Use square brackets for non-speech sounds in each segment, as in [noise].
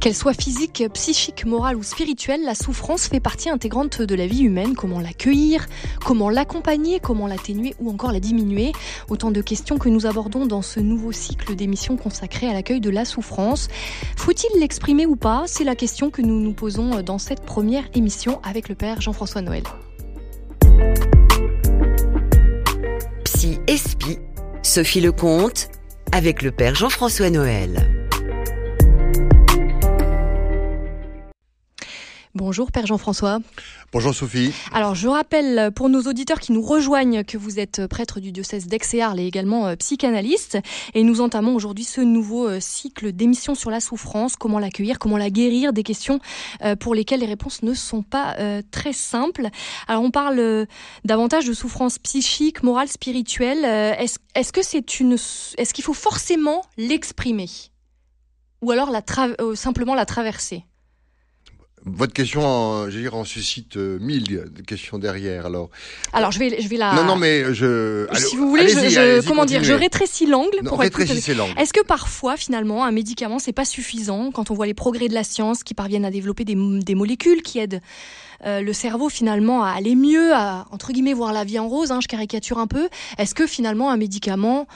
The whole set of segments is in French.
Qu'elle soit physique, psychique, morale ou spirituelle, la souffrance fait partie intégrante de la vie humaine. Comment l'accueillir Comment l'accompagner Comment l'atténuer ou encore la diminuer? Autant de questions que nous abordons dans ce nouveau cycle d'émissions consacré à l'accueil de la souffrance. Faut-il l'exprimer ou pas? C'est la question que nous nous posons dans cette première émission avec le père Jean-François Noël. Psy Espi, Sophie Lecomte, avec le père Jean-François Noël. Bonjour Père Jean-François. Bonjour Sophie. Alors je rappelle pour nos auditeurs qui nous rejoignent que vous êtes prêtre du diocèse d'Aix et également euh, psychanalyste et nous entamons aujourd'hui ce nouveau euh, cycle d'émissions sur la souffrance, comment l'accueillir, comment la guérir, des questions euh, pour lesquelles les réponses ne sont pas très simples. Alors on parle davantage de souffrance psychique, morale, spirituelle. Est-ce que c'est une est-ce qu'il faut forcément l'exprimer? Ou alors la simplement la traverser? Votre question, je veux dire, en suscite euh, mille questions derrière. Alors, alors je vais, je vais la. Non, non, mais je. Si vous voulez, je, comment dire, je rétrécis l'angle pour rétrécissez l'angle. Est-ce que parfois, finalement, un médicament c'est pas suffisant quand on voit les progrès de la science qui parviennent à développer des, des molécules qui aident euh, le cerveau finalement à aller mieux, à entre guillemets voir la vie en rose. Hein, je caricature un peu. Est-ce que finalement un médicament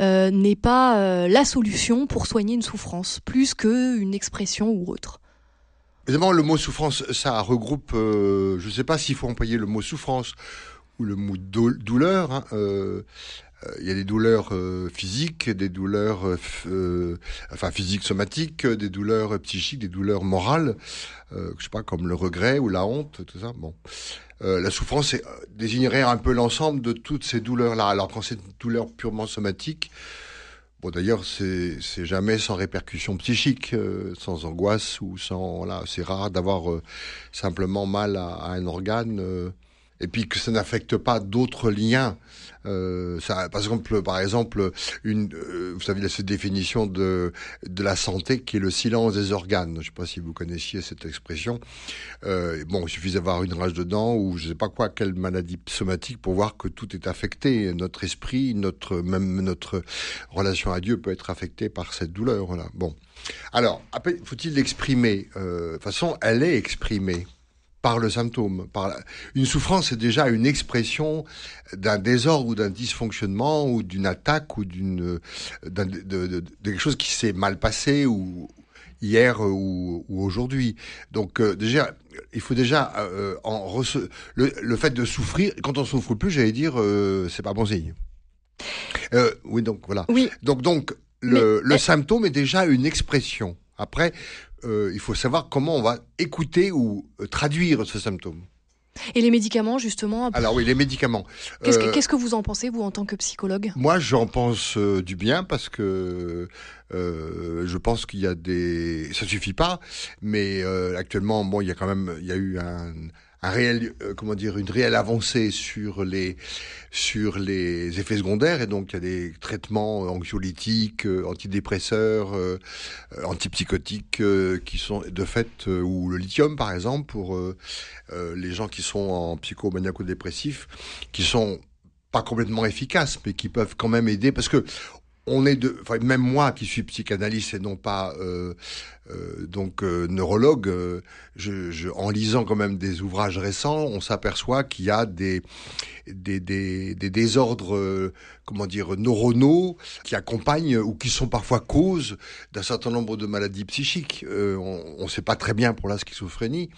euh, n'est pas euh, la solution pour soigner une souffrance plus qu'une expression ou autre? Évidemment, le mot souffrance, ça regroupe, euh, je ne sais pas s'il faut employer le mot souffrance ou le mot douleur. Hein, euh, euh, il y a des douleurs physiques, des douleurs enfin physiques somatiques, des douleurs psychiques, des douleurs morales, je sais pas comme le regret ou la honte, tout ça. Bon, la souffrance désignerait un peu l'ensemble de toutes ces douleurs-là. Alors quand c'est une douleur purement somatique, Bon, d'ailleurs, c'est jamais sans répercussion psychique, euh, sans angoisse ou sans. Voilà, c'est rare d'avoir euh, simplement mal à, un organe. Et puis que ça n'affecte pas d'autres liens. Euh, ça, par exemple, par exemple, une, euh, vous savez cette définition de de la santé qui est le silence des organes. Je ne sais pas si vous connaissiez cette expression. Euh, bon, il suffit d'avoir une rage de dents ou je ne sais pas quoi, quelle maladie somatique pour voir que tout est affecté. Notre esprit, notre même notre relation à Dieu peut être affectée par cette douleur. Voilà. Bon. Alors, faut-il l'exprimer? Euh, De toute façon, elle est exprimée par le symptôme. Par Une souffrance, c'est déjà une expression d'un désordre ou d'un dysfonctionnement ou d'une attaque ou d'une de, de, de, quelque chose qui s'est mal passé ou hier ou, ou aujourd'hui. Donc euh, déjà, il faut déjà euh, en le, le, fait de souffrir. Quand on souffre plus, j'allais dire, euh, c'est pas bon signe. Euh, oui, donc voilà. Oui. Donc donc le, le symptôme est déjà une expression. Après, euh, il faut savoir comment on va écouter ou euh, traduire ce symptôme. Et les médicaments, justement Alors oui, les médicaments. Qu'est-ce que, euh, que, vous en pensez, vous, en tant que psychologue? Moi, j'en pense du bien parce que je pense qu'il y a des... Ça suffit pas, mais actuellement, bon, il y a quand même, il y a eu un un réel, euh, comment dire, une réelle avancée sur les sur les effets secondaires. Et donc il y a des traitements anxiolytiques, euh, antidépresseurs, euh, antipsychotiques qui sont de fait ou le lithium par exemple pour les gens qui sont en psychomaniaco-dépressif, qui sont pas complètement efficaces, mais qui peuvent quand même aider. Parce que on est de, enfin, même moi qui suis psychanalyste et non pas euh, euh, donc euh, neurologue, je, je, en lisant quand même des ouvrages récents, on s'aperçoit qu'il y a des des, des, des désordres, comment dire, neuronaux qui accompagnent ou qui sont parfois cause d'un certain nombre de maladies psychiques. on ne sait pas très bien pour la schizophrénie,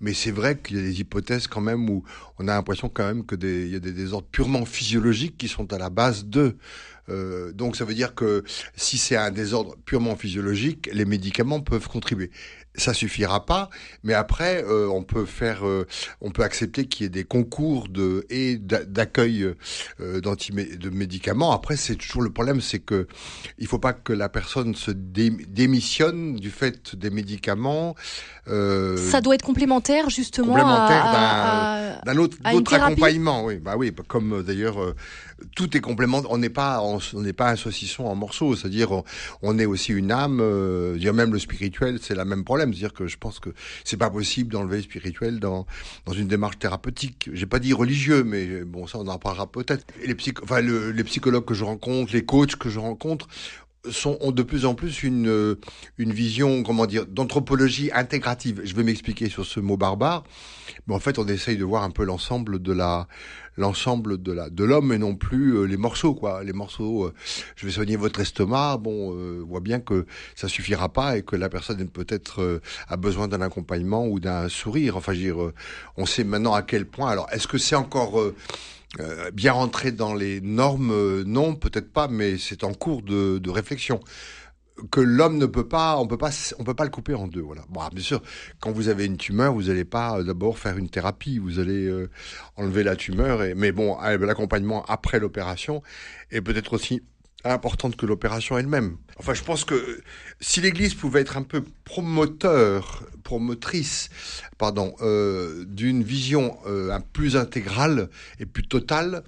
mais c'est vrai qu'il y a des hypothèses quand même où on a l'impression quand même que des, il y a des désordres purement physiologiques qui sont à la base de euh, donc ça veut dire que si c'est un désordre purement physiologique, les médicaments peuvent contribuer ça suffira pas, mais après euh, on peut faire, euh, on peut accepter qu'il y ait des concours de et d'accueil de médicaments. Après c'est toujours le problème, c'est que il faut pas que la personne se démissionne du fait des médicaments. Ça doit être complémentaire justement complémentaire d'un autre, autre accompagnement. Oui, bah oui, comme d'ailleurs tout est complémentaire. On n'est pas, on n'est pas un saucisson en morceaux. C'est-à-dire on, est aussi une âme. dire même le spirituel, c'est la même problème dire que je pense que c'est pas possible d'enlever le spirituel dans, dans une démarche thérapeutique. J'ai pas dit religieux, mais bon, ça, on en parlera peut-être. Les, psych... enfin, les psychologues que je rencontre, les coachs que je rencontre, sont, ont de plus en plus une, euh, une vision, comment dire, d'anthropologie intégrative. Je vais m'expliquer sur ce mot barbare. Mais en fait, on essaye de voir un peu l'ensemble de la, l'ensemble de la, de l'homme et non plus euh, les morceaux, quoi. Les morceaux, euh, je vais soigner votre estomac. Bon, on voit bien que ça suffira pas et que la personne peut-être a besoin d'un accompagnement ou d'un sourire. Enfin, je veux dire, on sait maintenant à quel point. Alors, est-ce que c'est encore euh, bien rentrer dans les normes, euh, non, peut-être pas, mais c'est en cours de, de réflexion que l'homme ne peut pas, on peut pas, on peut pas le couper en deux. Voilà. Bien sûr, quand vous avez une tumeur, vous n'allez pas euh, d'abord faire une thérapie, vous allez enlever la tumeur. Mais bon, l'accompagnement après l'opération est peut-être aussi importante que l'opération elle-même. Enfin, je pense que si l'Église pouvait être un peu promoteur, promotrice, pardon, euh, d'une vision euh, un plus intégrale et plus totale,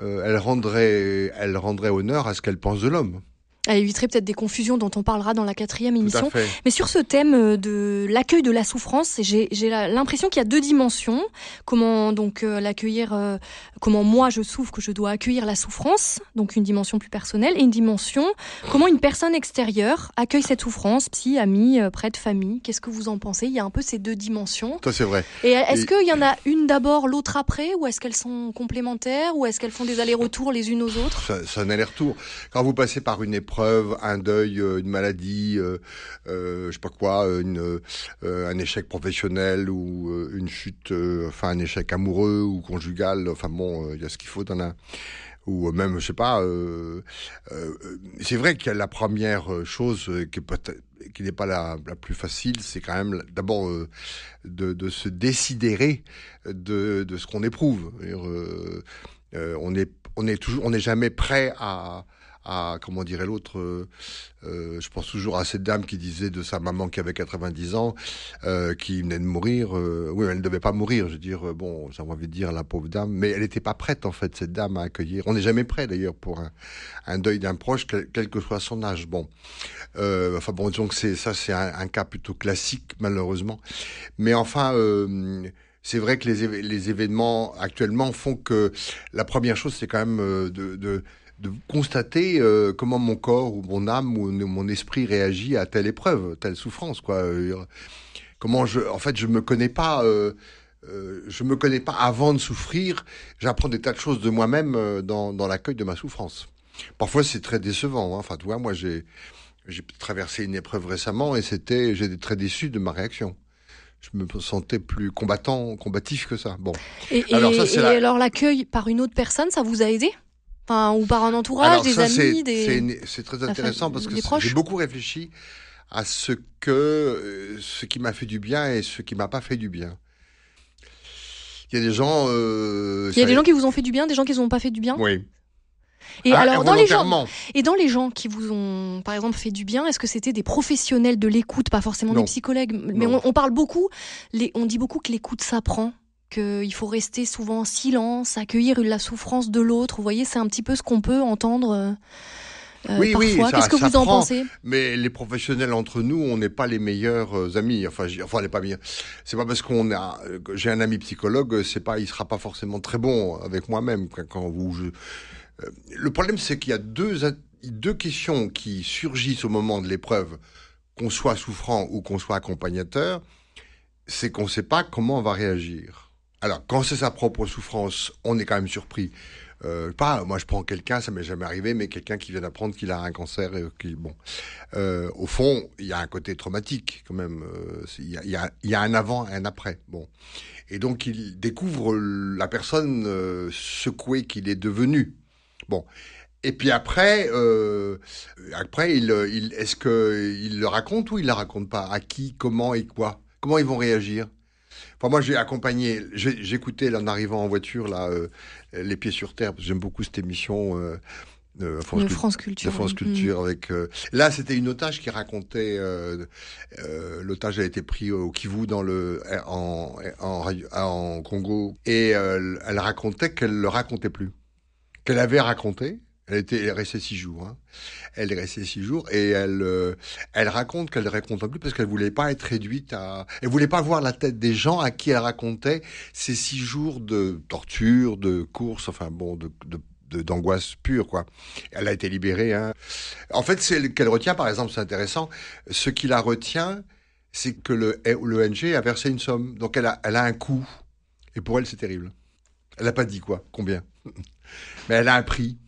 euh, elle rendrait, elle rendrait honneur à ce qu'elle pense de l'homme. Elle éviterait peut-être des confusions dont on parlera dans la quatrième émission. Mais sur ce thème euh, de l'accueil de la souffrance, j'ai l'impression qu'il y a deux dimensions. Comment donc euh, l'accueillir, euh, comment moi je souffre, que je dois accueillir la souffrance, donc une dimension plus personnelle, et une dimension comment une personne extérieure accueille cette souffrance, psy, ami, prêtre, famille. Qu'est-ce que vous en pensez? Il y a un peu ces deux dimensions. Ça c'est vrai. Et est-ce qu'il y en a une d'abord, l'autre après, ou est-ce qu'elles sont complémentaires, ou est-ce qu'elles font des allers-retours les unes aux autres? C'est un aller-retour. Quand vous passez par une épreuve un deuil, euh, une maladie, euh, euh, je sais pas quoi, un échec professionnel ou une chute, enfin un échec amoureux ou conjugal. Enfin bon, il y a ce qu'il faut dans un ou même je sais pas c'est vrai a la première chose qui n'est pas la, plus facile c'est quand même d'abord de, se décider de, ce qu'on éprouve on on est toujours on n'est jamais prêt à à, comment dirait l'autre, euh, euh, je pense toujours à cette dame qui disait de sa maman qui avait 90 ans, euh, qui venait de mourir. oui, elle ne devait pas mourir, je veux dire, bon, j'ai envie de dire la pauvre dame, mais elle n'était pas prête en fait, cette dame, à accueillir. On n'est jamais prêt d'ailleurs pour un, un deuil d'un proche, quel, que soit son âge. Bon, enfin bon, donc c'est ça, c'est un, un, cas plutôt classique malheureusement, mais enfin c'est vrai que les, les, événements actuellement font que la première chose, c'est quand même de, de, de constater euh, comment mon corps ou mon âme ou mon esprit réagit à telle épreuve, telle souffrance, quoi. Euh, comment je, en fait, je me connais pas. Euh, euh, je me connais pas avant de souffrir. J'apprends des tas de choses de moi-même dans, dans l'accueil de ma souffrance. Parfois, c'est très décevant. Hein. Enfin, tu vois, moi, j'ai j'ai traversé une épreuve récemment et c'était, j'étais très déçu de ma réaction je me sentais plus combattant, combatif que ça. Bon. Et, alors, ça, et alors l'accueil par une autre personne, ça vous a aidé? Ou par un entourage, des amis, des. C'est très intéressant parce que j'ai beaucoup réfléchi à ce que euh, ce qui m'a fait du bien et ce qui m'a pas fait du bien. Il y a des gens. Euh, Il y a des gens qui vous ont fait du bien, des gens qui vous ont pas fait du bien? Oui. Et ah, alors dans les gens et dans les gens qui vous ont par exemple fait du bien, est-ce que c'était des professionnels de l'écoute, pas forcément des psychologues, mais on, on, parle beaucoup, les, on dit beaucoup que l'écoute s'apprend qu'il faut rester souvent en silence, accueillir la souffrance de l'autre. Vous voyez, c'est un petit peu ce qu'on peut entendre. Euh, euh oui, oui, Qu'est-ce que vous en pensez? Mais les professionnels entre nous, on n'est pas les meilleurs euh, amis. Enfin, enfin, on n'est pas meilleurs. C'est pas parce qu'on a, j'ai un ami psychologue, c'est pas, il sera pas forcément très bon avec moi-même quand vous. Je... Euh, le problème, c'est qu'il y a deux deux questions qui surgissent au moment de l'épreuve, qu'on soit souffrant ou qu'on soit accompagnateur, c'est qu'on ne sait pas comment on va réagir. Alors, quand c'est sa propre souffrance, on est quand même surpris. Euh, pas, moi je prends quelqu'un, ça m'est jamais arrivé, mais quelqu'un qui vient d'apprendre qu'il a un cancer et qui, bon, euh, au fond, il y a un côté traumatique quand même. Euh, il y, a, y, a, un avant et un après. Bon, et donc il découvre la personne euh, secouée qu'il est devenu. Bon, et puis après, euh, après, il, il est-ce que il le raconte ou il le raconte pas? À qui, comment et quoi? Comment ils vont réagir? Enfin, moi, j'ai accompagné, j'écoutais en arrivant en voiture là, euh, les pieds sur terre, parce que j'aime beaucoup cette émission. Euh, euh, France, de France Culture. De France Culture avec. là, c'était une otage qui racontait. L'otage a été pris au Kivu dans le en en, en Congo et elle racontait qu'elle le racontait plus, qu'elle avait raconté elle était restée six jours. Hein. Elle est restée six jours et elle, euh, elle raconte qu'elle ne raconte plus parce qu'elle voulait pas être réduite à. Elle voulait pas voir la tête des gens à qui elle racontait ces six jours de torture, de course, enfin bon, de, de d'angoisse pure, quoi. Elle a été libérée. Hein. En fait, c'est qu'elle retient, par exemple, c'est intéressant. Ce qui la retient, c'est que le l'ONG a versé une somme, donc elle a, elle a un coût. Et pour elle, c'est terrible. Elle n'a pas dit quoi, combien, [laughs] mais elle a un prix.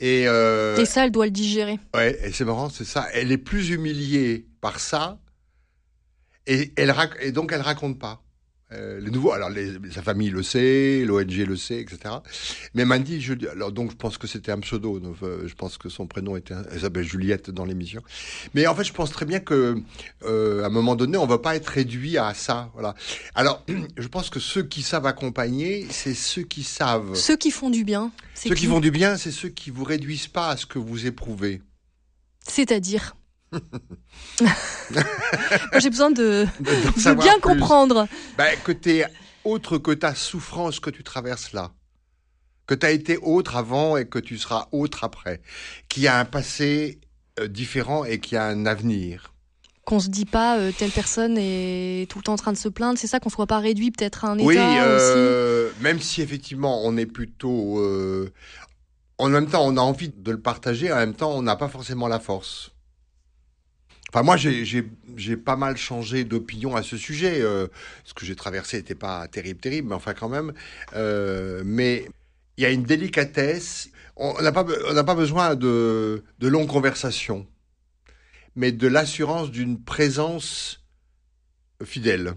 Et, euh, et ça, elle doit le digérer. Ouais, et c'est marrant, c'est ça. Elle est plus humiliée par ça, et, elle, et donc elle raconte pas. Euh, les nouveaux, alors sa famille le sait, l'ONG le sait, etc. Mais Mandy, je, alors donc je pense que c'était un pseudo. Euh, je pense que son prénom était, elle s'appelle Juliette dans l'émission. Mais en fait, je pense très bien que euh, à un moment donné, on va pas être réduit à ça. Voilà. Alors, [clears throat] je pense que ceux qui savent accompagner, c'est ceux qui savent. Ceux qui font du bien. Ceux qui... qui font du bien, c'est ceux qui vous réduisent pas à ce que vous éprouvez. C'est-à-dire? J'ai besoin de, [laughs] bien comprendre. Ben, que tu autre que ta souffrance que tu traverses là. Que tu as été autre avant et que tu seras autre après. Qui a un passé euh, différent et qui a un avenir. Qu'on se dit pas euh, telle personne est tout le temps en train de se plaindre, c'est ça qu'on soit pas réduit peut-être à un état oui, euh, même si effectivement on est plutôt en même temps on a envie de le partager, en même temps on n'a pas forcément la force. Enfin, moi, j'ai pas mal changé d'opinion à ce sujet. Euh, ce que j'ai traversé n'était pas terrible, terrible, mais enfin quand même. Euh, mais il y a une délicatesse. On n'a pas, on pas besoin de, de longues conversations, mais de l'assurance d'une présence fidèle.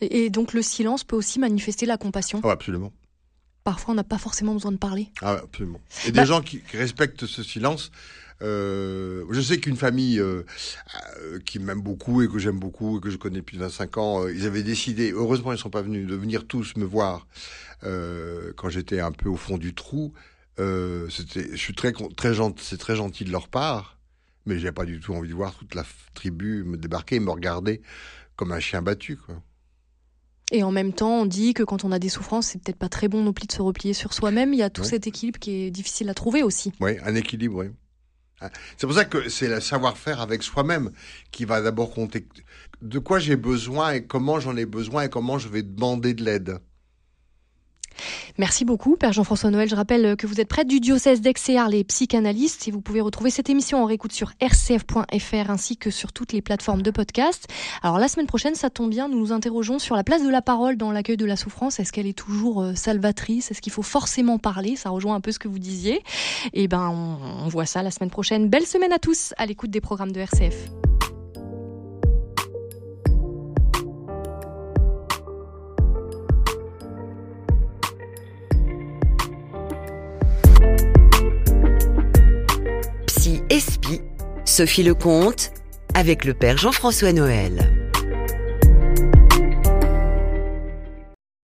Et, donc le silence peut aussi manifester la compassion? Oh, absolument. Parfois, on n'a pas forcément besoin de parler. Ah, absolument. Et des bah gens qui respectent ce silence euh, je sais qu'une famille euh, euh, qui m'aime beaucoup et que j'aime beaucoup et que je connais depuis 25 ans, ils avaient décidé, heureusement ils ne sont pas venus, de venir tous me voir quand j'étais un peu au fond du trou. c'était, je suis très, très gentil, c'est très gentil de leur part, mais j'ai pas du tout envie de voir toute la tribu me débarquer et me regarder comme un chien battu, quoi. Et en même temps, on dit que quand on a des souffrances, c'est peut-être pas très bon non plus de se replier sur soi-même. Il y a tout cet équilibre qui est difficile à trouver aussi. Oui, un équilibre, oui. Hein. C'est pour ça que c'est le savoir-faire avec soi-même qui va d'abord compter. De quoi j'ai besoin et comment j'en ai besoin et comment je vais demander de l'aide? Merci beaucoup, Père Jean-François Noël. Je rappelle que vous êtes prêtre du diocèse d'Exéar, les psychanalystes, et vous pouvez retrouver cette émission en réécoute sur rcf.fr ainsi que sur toutes les plateformes de podcast. Alors la semaine prochaine, ça tombe bien, nous nous interrogeons sur la place de la parole dans l'accueil de la souffrance. Est-ce qu'elle est toujours euh, salvatrice? Est-ce qu'il faut forcément parler? Ça rejoint un peu ce que vous disiez. Et eh ben, on voit ça la semaine prochaine. Belle semaine à tous à l'écoute des programmes de RCF. Sophie Lecomte avec le Père Jean-François Noël.